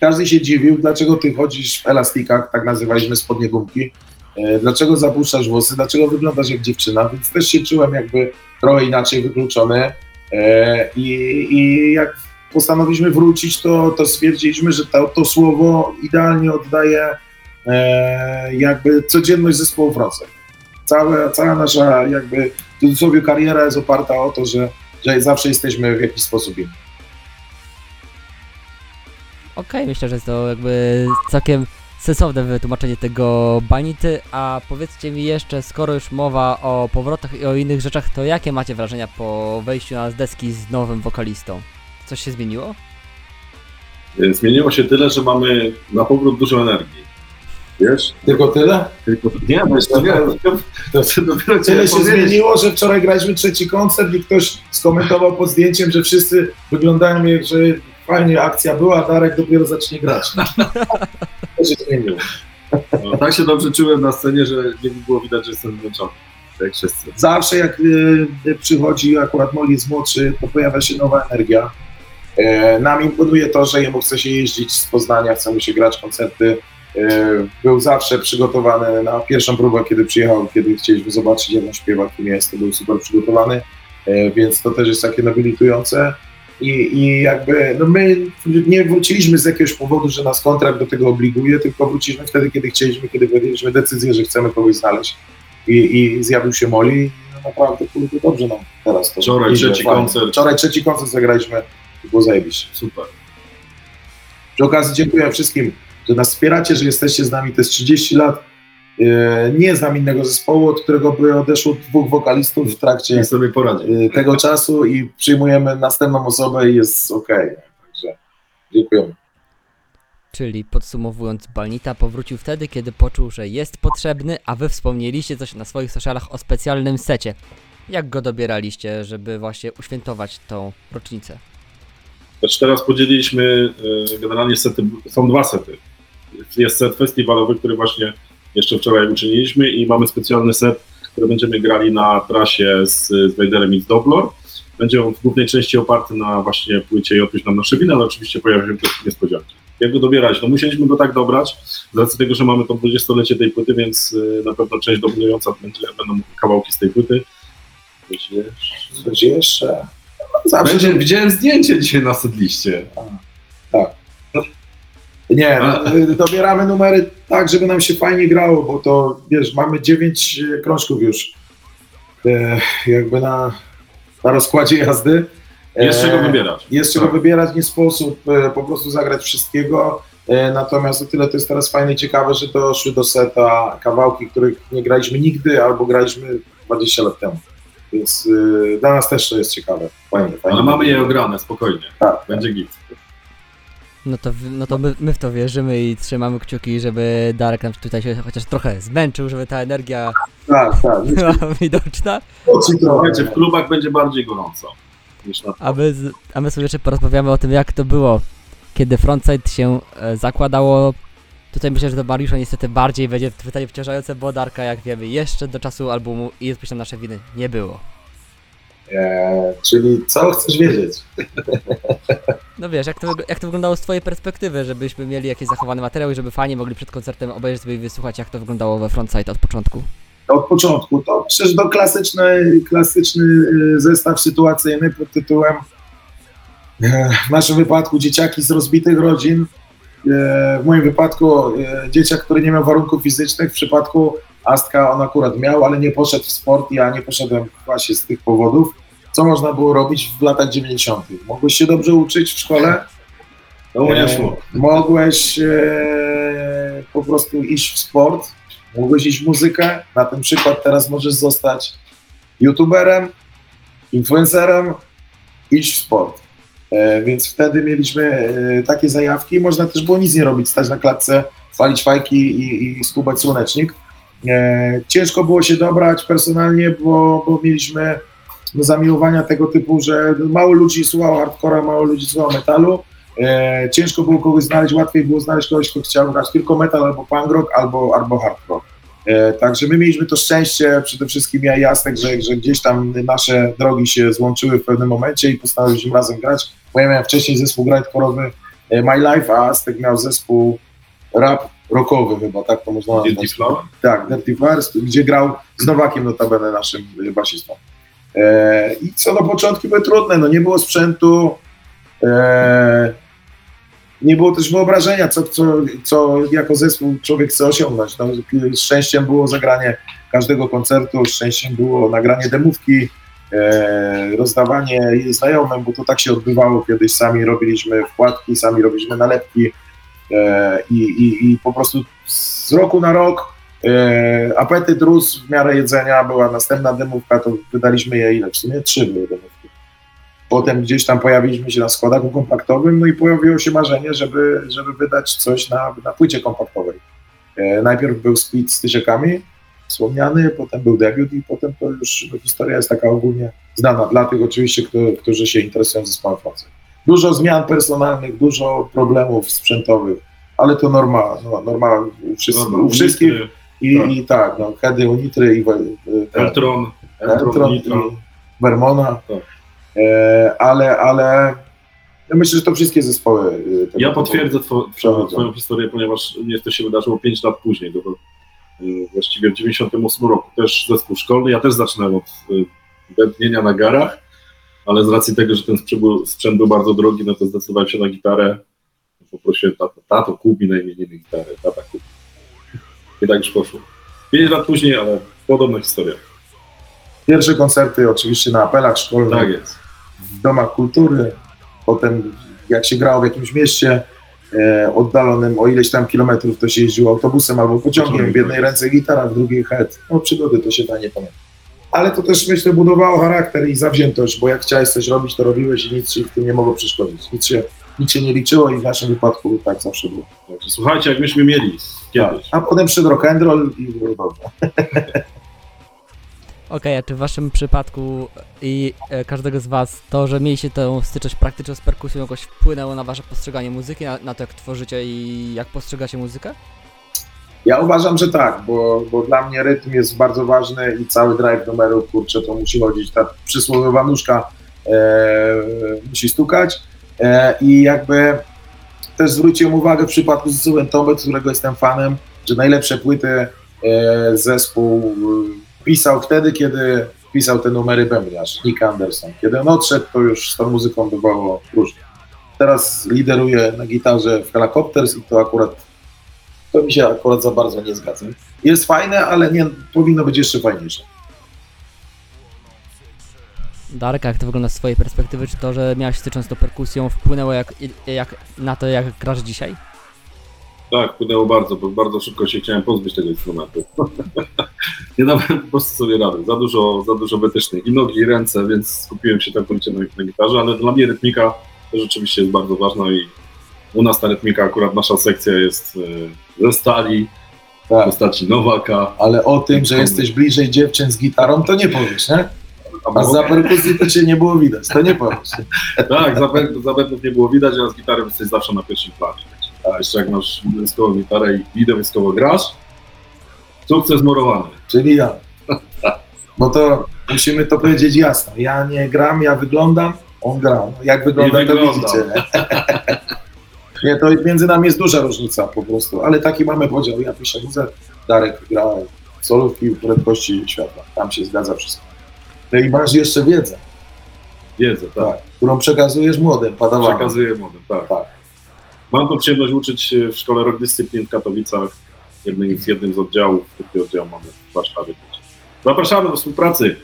Każdy się dziwił, dlaczego ty chodzisz w elastikach, tak nazywaliśmy spodnie gumki, e, dlaczego zapuszczasz włosy, dlaczego wyglądasz jak dziewczyna, więc też się czułem jakby trochę inaczej wykluczony. E, i, i jak postanowiliśmy wrócić, to, to stwierdziliśmy, że to, to słowo idealnie oddaje e, jakby codzienność zespołu Wrocław. Cała, cała nasza jakby w cudzysłowie kariera jest oparta o to, że, że zawsze jesteśmy w jakiś sposób inni. Okej, myślę, że jest to jakby całkiem sensowne wytłumaczenie tego Balnity, a powiedzcie mi jeszcze, skoro już mowa o powrotach i o innych rzeczach, to jakie macie wrażenia po wejściu na deski z nowym wokalistą? Coś się zmieniło? E, Zmieniło się tyle, że mamy na powrót dużo energii. Wiesz? Tylko tyle? Tylko, nie, bo jeszcze nie. To dopiero Tyle się powiedzieć. zmieniło, że wczoraj graliśmy trzeci koncert i ktoś skomentował pod zdjęciem, że wszyscy wyglądają jak, że fajnie akcja była, a Darek dopiero zacznie grać. (laughs) To się zmieniło. No, tak się dobrze czułem na scenie, że nie było widać, że jestem zmęczony. Tak Jak wszyscy. Zawsze jak y, y, przychodzi akurat Molly jest młodszy, to pojawia się nowa energia. E, nam imponuje to, że jemu chce się jeździć z Poznania, chce mu się grać koncerty. E, był zawsze przygotowany na pierwszą próbę, kiedy przyjechał, kiedy chcieliśmy zobaczyć, jak on śpiewa, kim jest, to był super przygotowany, e, więc to też jest takie nobilitujące. I, I jakby, no my nie wróciliśmy z jakiegoś powodu, że nas kontrakt do tego obliguje, tylko wróciliśmy wtedy, kiedy chcieliśmy, kiedy podjęliśmy decyzję, że chcemy kogoś znaleźć. I, i zjawił się Moli no naprawdę kurde, dobrze nam teraz to Wczoraj idzie, trzeci fajnie. koncert. Wczoraj trzeci koncert zagraliśmy i było zajebiście. Super. Przy okazji dziękuję wszystkim, że nas wspieracie, że jesteście z nami. To jest 30 lat. E, Nie znam innego zespołu, od którego by odeszło dwóch wokalistów w trakcie Jak sobie poradzić. e, tego czasu i przyjmujemy następną osobę i jest ok. Także dziękujemy. Czyli podsumowując, Balnita powrócił wtedy, kiedy poczuł, że jest potrzebny, a wy wspomnieliście coś na swoich socialach o specjalnym secie. Jak go dobieraliście, żeby właśnie uświętować tą rocznicę? Znaczy teraz podzieliliśmy e, generalnie sety, są dwa sety. Jest set festiwalowy, który właśnie jeszcze wczoraj uczyniliśmy i mamy specjalny set, który będziemy grali na trasie z, z Vaderem i z Doblor. Będzie on w głównej części oparty na właśnie płycie Jotuś nam nasze winy, ale oczywiście pojawią się też niespodzianki. Jak go dobierać? No musieliśmy go tak dobrać, z racji tego, że mamy to 20-lecie tej płyty, więc e, na pewno część dominująca będzie, będą kawałki z tej płyty. Wiecie, Coś jeszcze? Zawsze Będzie, widziałem zdjęcie dzisiaj na sedliście. Nie, no, y, dobieramy numery tak, żeby nam się fajnie grało, bo to wiesz, mamy dziewięć y, krążków już e, jakby na, na rozkładzie jazdy. Jest czego E, wybierać. Jest czego Tak. wybierać, nie sposób e, po prostu zagrać wszystkiego. E, Natomiast o tyle to jest teraz fajne i ciekawe, że doszły do seta kawałki, których nie graliśmy nigdy albo graliśmy 20 lat temu. Więc y, dla nas też to jest ciekawe. Fajnie, fajnie. Ale mamy je ograne, spokojnie. Tak. Będzie git. No to, no to my, my w to wierzymy i trzymamy kciuki, żeby Darek nam tutaj się chociaż trochę zmęczył, żeby ta energia Tak, tak. (laughs) była widoczna. Słuchajcie, w klubach będzie bardziej gorąco niż na A my, a my sobie jeszcze porozmawiamy o tym, jak to było, kiedy frontside się e, zakładało. Tutaj myślę, że do Mariusza niestety bardziej będzie pytanie wciążające, bo Darka, jak wiemy, jeszcze do czasu albumu i jest na nasze winy nie było. E, czyli co chcesz wiedzieć? No wiesz, jak to, jak to wyglądało z twojej perspektywy, żebyśmy mieli jakieś zachowane materiały i żeby fani mogli przed koncertem obejrzeć sobie i wysłuchać, jak to wyglądało we frontside od początku. Od początku to przecież to klasyczny, klasyczny zestaw sytuacyjny pod tytułem e, w naszym wypadku dzieciaki z rozbitych rodzin, w moim wypadku e, dzieciak, który nie miał warunków fizycznych, w przypadku Astka on akurat miał, ale nie poszedł w sport, ja nie poszedłem właśnie z tych powodów. Co można było robić w latach 90.? Mogłeś się dobrze uczyć w szkole? No nie E, szło. Mogłeś e, po prostu iść w sport, mogłeś iść w muzykę. Na ten przykład teraz możesz zostać youtuberem, influencerem, iść w sport. E, więc wtedy mieliśmy e, takie zajawki. Można też było nic nie robić, stać na klatce, falić fajki i, i skubać słonecznik. E, ciężko było się dobrać personalnie, bo, bo mieliśmy zamiłowania tego typu, że mało ludzi słuchało hardcora, mało ludzi słuchało metalu. Ciężko było kogoś znaleźć, łatwiej było znaleźć kogoś, kto chciał grać tylko metal albo punk rock, albo, albo hard rock. Także my mieliśmy to szczęście, przede wszystkim ja i Jastek, że, że gdzieś tam nasze drogi się złączyły w pewnym momencie i postanowiliśmy razem grać, bo ja miałem wcześniej zespół grindcore'owy e, My Life, a Aztek miał zespół rap rockowy chyba, tak to można Dirty nazwać. Flower? Tak, Dirty Flowers, gdzie grał z Nowakiem notabene naszym y, basistą. E, I co, no początki były trudne, no nie było sprzętu, e, nie było też wyobrażenia, co, co, co jako zespół człowiek chce osiągnąć. No, szczęściem było zagranie każdego koncertu, szczęściem było nagranie demówki, e, rozdawanie jej znajomym, bo to tak się odbywało kiedyś. Sami robiliśmy wkładki, sami robiliśmy nalepki e, i, i, i po prostu z roku na rok e, apetyt rósł w miarę jedzenia, była następna demówka, to wydaliśmy je ile? W sumie trzy były demówki. Potem gdzieś tam pojawiliśmy się na skłaдаku kompaktowym, no i pojawiło się marzenie, żeby, żeby wydać coś na, na płycie kompaktowej. E, najpierw był split z tysiakami, wspomniany, potem był debiut i potem to już historia jest taka ogólnie znana dla tych oczywiście, którzy się interesują zespołem Francji. Dużo zmian personalnych, dużo problemów sprzętowych, ale to norma, no, norma u, Dobra, u wszystkich Unitry, i tak. i tak, no, Hedy, Unitry i e, Eltron, Eltron Eltron. Vermona, Tak. e, ale, ale ja myślę, że to wszystkie zespoły. e, Ja potwierdzę two, twoją historię, ponieważ mnie to się wydarzyło 5 lat później, to, właściwie w 98 roku, też zespół szkolny. Ja też zaczynałem od y, wędnienia na garach, ale z racji tego, że ten sprzęt był, bardzo drogi, no to zdecydowałem się na gitarę. Poprosiłem tato, tato kup mi na imieniny gitarę, tata kup. I tak już poszło. 5 lat później, ale podobna historia. Pierwsze koncerty oczywiście na apelach szkolnych, Tak jest. w domach kultury, potem jak się grało w jakimś mieście oddalonym o ileś tam kilometrów, to się jeździło autobusem albo pociągiem, w jednej tak. ręce gitara, w drugiej head. No przygody to się da nie pamięta. Ale to też myślę budowało charakter i zawziętość, bo jak chciałeś coś robić, to robiłeś i nic ci w tym nie mogło przeszkodzić. Nic się nic się nie liczyło i w naszym wypadku tak zawsze było. Słuchajcie, jak myśmy mieli kiedyś. A potem przyszedł rock and roll i było dobrze. (laughs) Okej, a czy w waszym przypadku i e, każdego z was to, że mieliście tę styczność praktyczną z perkusją jakoś wpłynęło na wasze postrzeganie muzyki, na, na to jak tworzycie i jak postrzegacie muzykę? Ja uważam, że tak, bo, bo dla mnie rytm jest bardzo ważny i cały drive numeru, kurczę, to musi chodzić, ta przysłowiowa nóżka e, musi stukać e, i jakby też zwróciłem uwagę w przypadku zespołu Tombet, którego jestem fanem, że najlepsze płyty e, zespół e, pisał wtedy, kiedy pisał te numery bębniarz, Nick Anderson. Kiedy on odszedł, to już z tą muzyką bywało różnie. Teraz lideruje na gitarze w Helicopters i to akurat to mi się akurat za bardzo nie zgadza. Jest fajne, ale nie powinno być jeszcze fajniejsze. Darek, jak to wygląda z twojej perspektywy? Czy to, że miałeś styczność z tą perkusją wpłynęło jak, jak, na to, jak grasz dzisiaj? Tak, wpłynęło bardzo, bo bardzo szybko się chciałem pozbyć tego instrumentu. (laughs) nie dałem po prostu sobie rady. Za dużo, za dużo wytycznych i nogi, i ręce, więc skupiłem się całkowicie na, na gitarze, ale dla mnie rytmika to rzeczywiście jest bardzo ważna i u nas ta rytmika, akurat nasza sekcja jest e, ze stali, w Tak. postaci Nowaka. Ale o tym, że jesteś bliżej dziewczyn z gitarą, to nie powiesz, nie? A za perkusji to cię nie było widać, to nie powiesz. (laughs) Tak, zapę- zapewne nie było widać, a z gitarą jesteś zawsze na pierwszym planie. A jeszcze jak masz widowiskową gitarę i widowiskowo grasz, sukces murowany. Czyli ja. Bo to musimy to powiedzieć jasno. Ja nie gram, ja wyglądam, on gra. No, jak wygląda, Nie to wygląda. widzicie. Nie? (laughs) nie, to między nami jest duża różnica po prostu, ale taki mamy podział. Ja piszę muzę, Darek gra solówki w prędkości światła. Tam się zgadza wszystko. No i masz jeszcze wiedzę, Wiedzę, tak. tak, którą przekazujesz młodym, padawanom. Przekazuję młodym, tak. Tak. Mam tu przyjemność uczyć w szkole rock dyscyplin w Katowicach, jednym z, jednym z oddziałów, taki oddział mamy w Warszawie. Zapraszamy do współpracy.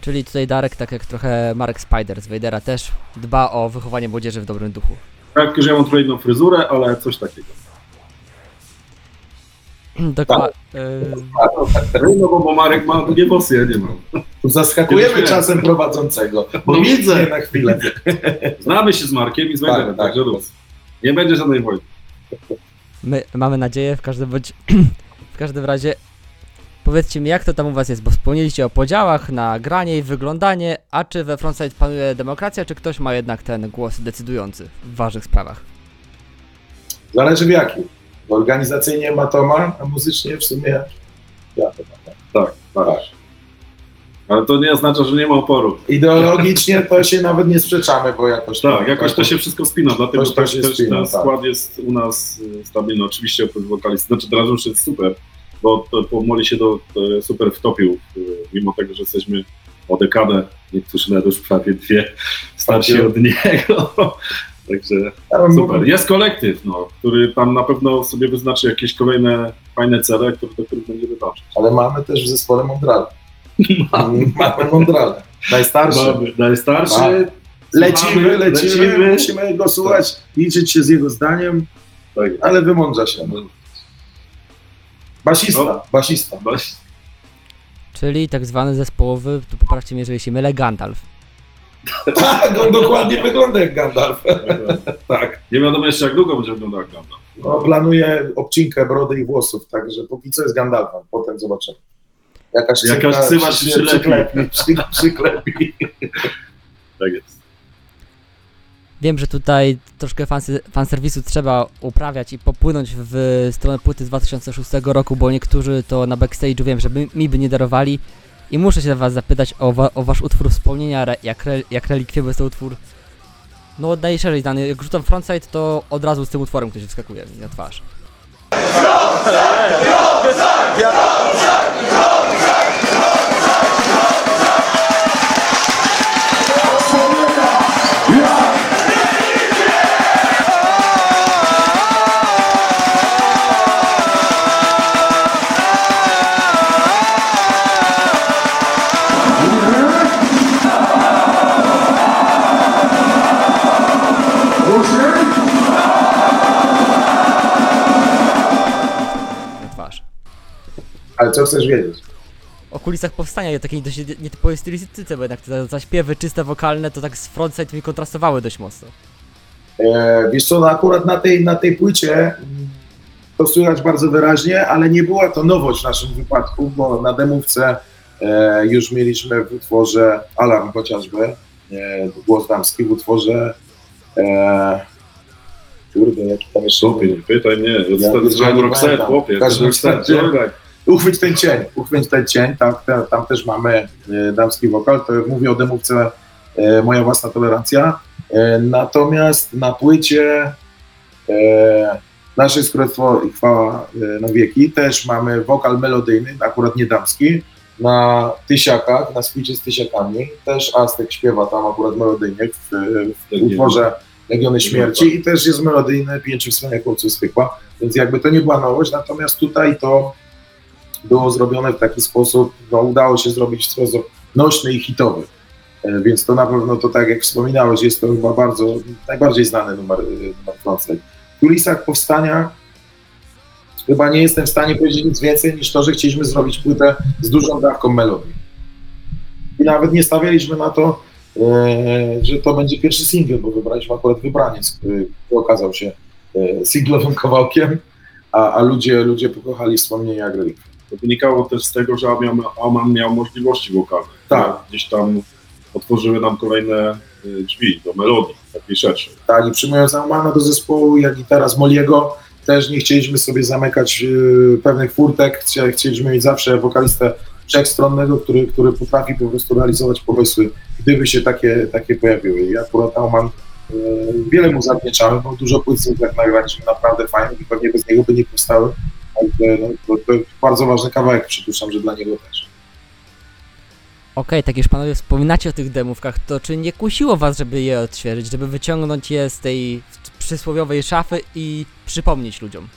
Czyli tutaj Darek, tak jak trochę Marek Spider z Vadera, też dba o wychowanie młodzieży w dobrym duchu. Tak, że ja mam trochę inną fryzurę, ale coś takiego. (clears throat) Dokładnie. No bo, Marek ma długie włosy, ja nie mam. Zaskakujemy czasem prowadzącego. Bo No widzę na chwilę. Znamy się z Markiem i z Wejderem, Tak, tak. także luz. Nie będzie żadnej wojny. My mamy nadzieję, w każdym bądź (clears throat) w każdym razie powiedzcie mi jak to tam u was jest, bo wspomnieliście o podziałach na granie i wyglądanie, a czy we Frontside panuje demokracja, czy ktoś ma jednak ten głos decydujący w ważnych sprawach? Zależy w jakim. Organizacyjnie ma Toma, a muzycznie w sumie ja to mam. Tak, tak. Ale to nie oznacza, że nie ma oporu. Ideologicznie to się nawet nie sprzeczamy, bo jakoś Tak, jakoś to się wszystko spina, dlatego to tak, też spina, ten tak. skład jest u nas y, stabilny. Oczywiście oprócz wokalisty, znaczy teraz już jest super, bo to powoli się do, to super wtopił, y, mimo tego, że jesteśmy o dekadę, niektórzy nawet już prawie dwie, starsi Tak. od niego. (laughs) Także super. Jest kolektyw, no, który tam na pewno sobie wyznaczy jakieś kolejne fajne cele, które, do których będzie wydawczyć. Ale mamy też w zespole Mondrale. Mamy Mondrale. Najstarszy. Mamy najstarszy. Tak. Lecimy, słuchamy, lecimy, musimy go słuchać, liczyć się z jego zdaniem, Tak. ale wymądrza się. Basista, No. basista. Właśnie. Czyli tak zwany zespołowy, tu poprawcie mnie, jeżeli się mylę, Gandalf. (laughs) Tak, on dokładnie wygląda jak Gandalf. (laughs) tak. Nie wiadomo jeszcze jak długo będzie wyglądał jak Gandalf. No, planuje obcinkę brody i włosów, także póki co jest Gandalfem, potem zobaczymy. Jakaś, Jakaś ksywa się przyklepi. przyklepi. przy- przyklepi. Tak jest. Wiem, że tutaj troszkę fanserwisu trzeba uprawiać i popłynąć w stronę płyty z 2006 roku, bo niektórzy to na backstage'u wiem, że by, mi by nie darowali. I muszę się was zapytać o, wa, o wasz utwór wspomnienia, re, jak, re, jak relikwie, bo jest to utwór no najszerzej znany. Jak rzucam frontside, to od razu z tym utworem ktoś wyskakuje mi na twarz. Na Ale co chcesz wiedzieć? O kulisach powstania i o takiej dość nie- nietypowej stylistyce, bo jednak te zaśpiewy czyste wokalne to tak z frontside mi kontrastowały dość mocno. E, wiesz co, no akurat na tej, na tej płycie mm, to słychać bardzo wyraźnie, ale nie była to nowość w naszym wypadku, bo na demówce e, już mieliśmy w utworze Alarm chociażby, e, głos damski w utworze e, kurde, jaki tam jeszcze Chłopie, nie pytaj mnie. Ja Roxette, pamiętam. chłopie. W każdym Roxette, razie- dobra. Uchwyć ten cień, uchwyć ten cień, tam, tam, też mamy e, damski wokal, to mówię o demówce e, Moja własna tolerancja, e, natomiast na płycie Nasze jest Królestwo i Chwała na wieki też mamy wokal melodyjny, akurat nie damski, na Tysiakach, na spicie z Tysiakami, też Aztek śpiewa tam akurat melodyjnie w, w utworze Legiony Śmierci i też jest melodyjny Pięciu Wspaniałych Chłopców z więc jakby to nie była nowość, natomiast tutaj to było zrobione w taki sposób, no udało się zrobić w sposób nośny i hitowy. E, Więc to na pewno to tak jak wspominałeś, jest to chyba bardzo, najbardziej znany numer, e, numer Frontslide. W kulisach powstania chyba nie jestem w stanie powiedzieć nic więcej niż to, że chcieliśmy zrobić płytę z dużą dawką melodii. I nawet nie stawialiśmy na to, e, że to będzie pierwszy singiel, bo wybraliśmy akurat Wybraniec, który okazał się singlowym kawałkiem, a, a ludzie, ludzie pokochali wspomnienia Agrelik. To wynikało też z tego, że Aman miał możliwości wokalne. Tak. Gdzieś tam otworzyły nam kolejne y, drzwi do melodii takiej szerszej. Tak, i przyjmując Aumana do zespołu, jak i teraz Moliego, też nie chcieliśmy sobie zamykać y, pewnych furtek, chcieliśmy mieć zawsze wokalistę wszechstronnego, który, który potrafi po prostu realizować pomysły, gdyby się takie, takie pojawiły. I akurat Auman, y, wiele mu zawdzięczamy, bo dużo płyt jak nagraliśmy naprawdę fajnych i pewnie bez niego by nie powstały. Ale no, to, to bardzo ważny kawałek, przypuszczam, że dla niego też. Okej, tak już panowie wspominacie o tych demówkach, to czy nie kusiło was, żeby je odświeżyć, żeby wyciągnąć je z tej przysłowiowej szafy i przypomnieć ludziom?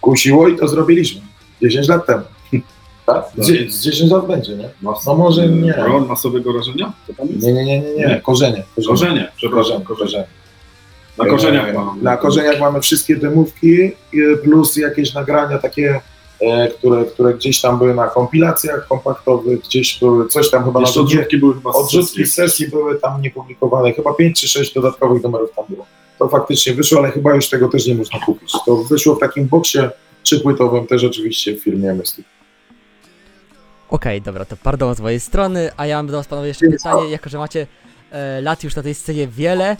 Kusiło i to zrobiliśmy 10 lat temu. (laughs) Tak? Z, z 10 lat będzie, nie? Mas, No może nie. Ron masowego rażenia? Co tam jest? Nie, nie, nie, nie, nie. Nie. Korzenie. Korzenie, przepraszam. Korzenie, korzenie. Na korzeniach E, mam. Na korzeniach mamy wszystkie demówki plus jakieś nagrania takie, e, które, które gdzieś tam były na kompilacjach kompaktowych, gdzieś były, coś tam chyba Jeszcze nie, odrzutki były chyba z odrzutki sesji. były tam niepublikowane, chyba 5 czy 6 dodatkowych numerów tam było. To faktycznie wyszło, ale chyba już tego też nie można kupić. To wyszło w takim boksie trzypłytowym, też oczywiście w firmie Mystic. Okej, dobra, to pardon z mojej strony, a ja mam do was panowie jeszcze pytanie, jako że macie e, lat już na tej scenie wiele,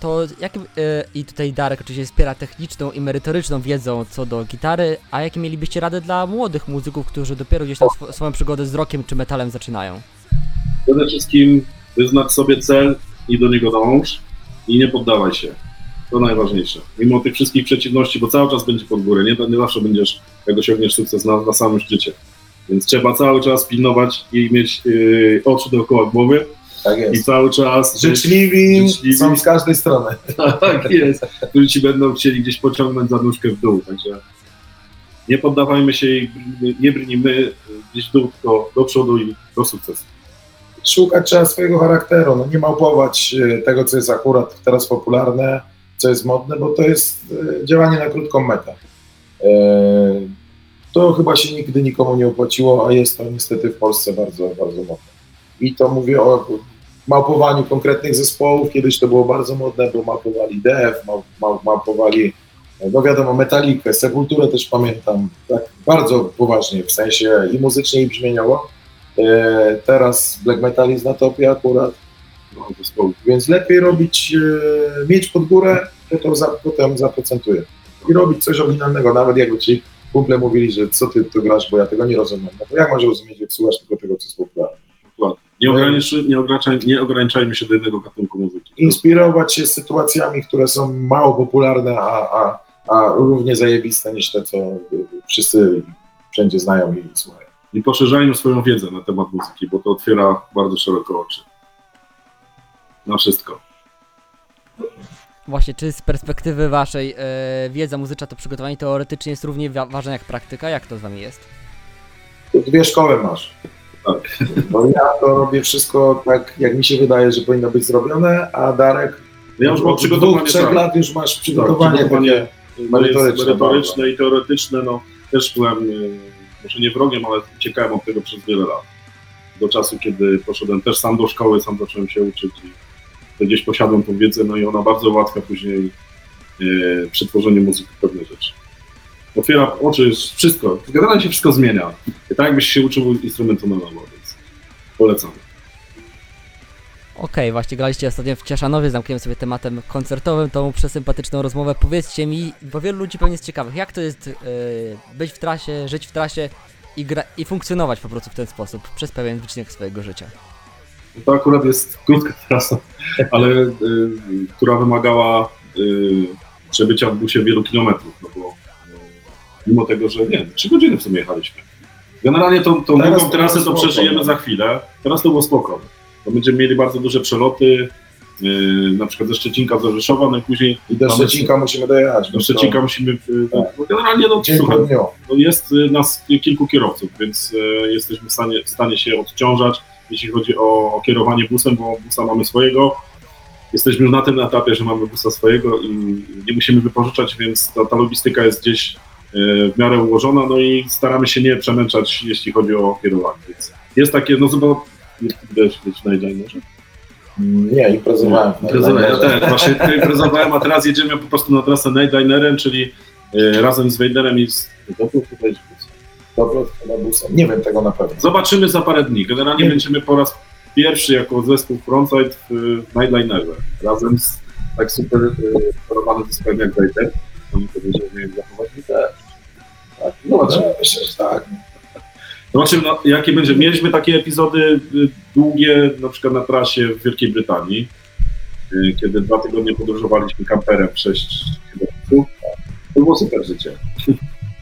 to jakim, e, i tutaj Darek oczywiście wspiera techniczną i merytoryczną wiedzą co do gitary, a jakie mielibyście radę dla młodych muzyków, którzy dopiero gdzieś tam sw- swoją przygodę z rockiem czy metalem zaczynają? Przede wszystkim wyznacz sobie cel i do niego dąż i nie poddawaj się. To najważniejsze. Mimo tych wszystkich przeciwności, bo cały czas będzie pod górę, nie, nie zawsze będziesz, jak osiągniesz sukces na, na samym szczycie. Więc trzeba cały czas pilnować i mieć yy, oczy dookoła głowy Tak i jest. cały czas Życzliwi, Życzliwi. są z każdej strony. tak jest, którzy ci będą chcieli gdzieś pociągnąć za nóżkę w dół. Także nie poddawajmy się i nie brnijmy gdzieś w dół, tylko do przodu i do sukcesu. szukać trzeba swojego charakteru, no nie małpować e, tego, co jest akurat teraz popularne, co jest modne, bo to jest e, działanie na krótką metę. E, To chyba się nigdy nikomu nie opłaciło, a jest to niestety w Polsce bardzo, bardzo modne. I to mówię o małpowaniu konkretnych zespołów, kiedyś to było bardzo modne, bo małpowali DF, mał, no wiadomo, Metalikę, Sepulturę też pamiętam, tak bardzo poważnie, w sensie i muzycznie, i brzmieniowo. E, teraz black metal jest na topie akurat, No, więc lepiej robić, e, mieć pod górę, potem, za, potem zaprocentuje. I robić coś oryginalnego, nawet jakby ci kumple mówili, że co ty tu grasz, bo ja tego nie rozumiem. No to jak możesz rozumieć, jak słuchasz tylko tego, co? Dokładnie. Nie, ograniczy, nie, ograniczaj, nie ograniczajmy się do jednego gatunku muzyki. Inspirować się sytuacjami, które są mało popularne, a, a, a równie zajebiste niż te, co wszyscy wszędzie znają i słuchają. I poszerzajmy swoją wiedzę na temat muzyki, bo to otwiera bardzo szeroko oczy. Na wszystko. Właśnie, czy z perspektywy waszej e, wiedza muzyczna to przygotowanie teoretycznie jest równie wa- ważne jak praktyka? Jak to z wami jest? Dwie szkoły masz. Tak. Ja to robię wszystko tak, jak mi się wydaje, że powinno być zrobione, a Darek Ja już mam przygotowanie dwóch, trzech tak, lat już masz przygotowanie, Tak, przygotowanie merytoryczne, merytoryczne i teoretyczne. No, też byłem, y, może nie wrogiem, ale uciekałem od tego przez wiele lat. Do czasu, kiedy poszedłem też sam do szkoły, sam zacząłem się uczyć i gdzieś posiadłem tą wiedzę, no i ona bardzo ułatwia później e, przetworzenie muzyki w pewne rzeczy. Otwiera oczy, wszystko, generalnie się wszystko zmienia. Tak jakbyś się uczył instrumentu na nowo, więc polecam. Okej, właśnie graliście ostatnio w Cieszanowie, zamkniemy sobie tematem koncertowym tą przesympatyczną rozmowę. Powiedzcie mi, bo wielu ludzi pewnie jest ciekawych, jak to jest yy, być w trasie, żyć w trasie i, gra, i funkcjonować po prostu w ten sposób przez pewien wycinek swojego życia. To akurat jest krótka trasa, ale y, która wymagała y, przebycia w busie wielu kilometrów, no bo mimo tego, że nie trzy godziny w sumie jechaliśmy. Generalnie tą, tą Teraz drugą to trasę to przeżyjemy za chwilę. Teraz to było spoko. To będziemy mieli bardzo duże przeloty, y, na przykład ze Szczecinka do Rzeszowa, no i później I do Mamy- Szczecinka musimy dojechać. do Szczecinka musimy, y, no, generalnie no Dzień słuchaj, no jest y, nas kilku kierowców, więc y, jesteśmy w stanie, w stanie się odciążać, jeśli chodzi o, o kierowanie busem, bo busa mamy swojego. Jesteśmy już na tym etapie, że mamy busa swojego i nie musimy wypożyczać, więc ta, ta logistyka jest gdzieś w miarę ułożona, no i staramy się nie przemęczać, jeśli chodzi o kierowanie. Więc jest takie, no zobacz, wiesz, wiesz, na może? Nie, imprezowałem. Imprezowałem, ja też, właśnie imprezowałem, a teraz jedziemy po prostu na trasę Nightlinerem, czyli y, razem z Wejderem i z... Dobra, chyba busem. Nie wiem tego na pewno. Zobaczymy za parę dni. Generalnie Nie. będziemy po raz pierwszy jako zespół Frontside w y, Nightlinerze. Razem z tak super y, chorowanym zespołem jak Wejder. Oni powiedzieli, jak zachować i też. Tak, zobaczymy. No, że tak. Zobaczymy, no, jakie będzie. Mieliśmy takie epizody y, długie, na przykład na trasie w Wielkiej Brytanii, y, kiedy dwa tygodnie podróżowaliśmy kamperem 6 km. To było super życie.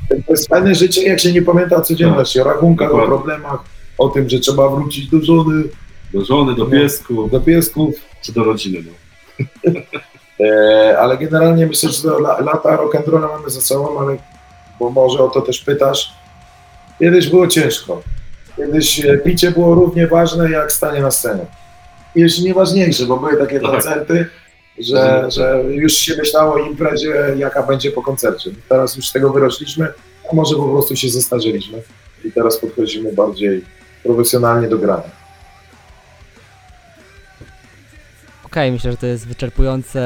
To jest fajne życie, jak się nie pamięta o codzienności, o rachunkach, o Dokładnie. problemach, o tym, że trzeba wrócić do żony, Do żony, do No. piesku, do piesków. czy do rodziny. No. (laughs) E, ale generalnie myślę, że lata rock'n'rolla mamy za sobą, ale bo może o to też pytasz. Kiedyś było ciężko. Kiedyś e, picie było równie ważne jak stanie na scenie. I jeszcze nie ważniejsze, bo były takie Tak. koncerty, że, że już się myślało o imprezie, jaka będzie po koncercie. Teraz już z tego wyrośliśmy, a może po prostu się zestarzyliśmy i teraz podchodzimy bardziej profesjonalnie do grania. Okej, myślę, że to jest wyczerpujący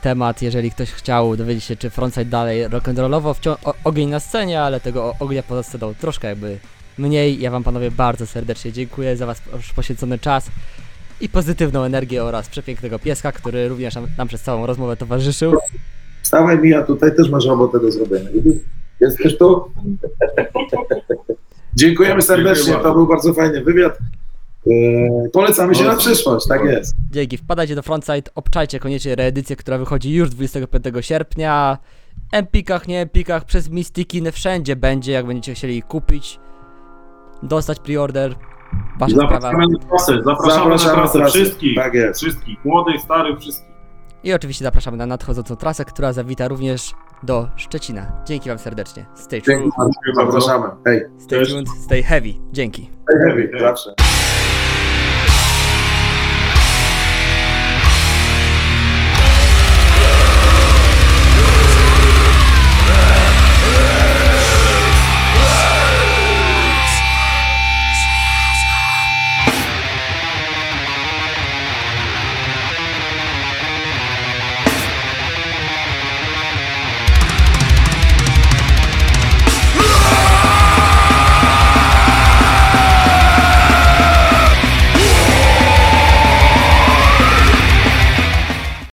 temat, jeżeli ktoś chciał dowiedzieć się, czy Frontside dalej rock'n'rollowo o- ogień na scenie, ale tego o- ognia poza sceną troszkę jakby mniej. Ja wam panowie bardzo serdecznie dziękuję za was poś- poświęcony czas i pozytywną energię oraz przepięknego pieska, który również nam, nam przez całą rozmowę towarzyszył. Stawaj Mija, tutaj też masz robotę do zrobienia. Jesteś tu? (laughs) Dziękujemy serdecznie, Dziękuję to był bardzo fajny wywiad. Eee, Polecamy się na przyszłość, tak jest. Dzięki, wpadajcie do Frontside, obczajcie koniecznie reedycję, która wychodzi już 25 sierpnia. Empikach, nie Empikach, przez Mystiki, wszędzie będzie, jak będziecie chcieli kupić, dostać preorder. Wasza sprawa. Zapraszamy na trasę, zapraszamy, na trasę trasę. wszystkich, Tak jest. wszystkich, młodych, starych, wszystkich. I oczywiście zapraszamy na nadchodzącą trasę, która zawita również do Szczecina. Dzięki wam serdecznie. Stay true, Dzięki bardzo. Zapraszamy. Hej, stay Cześć. tuned, stay heavy. Dzięki. hej, heavy, zawsze.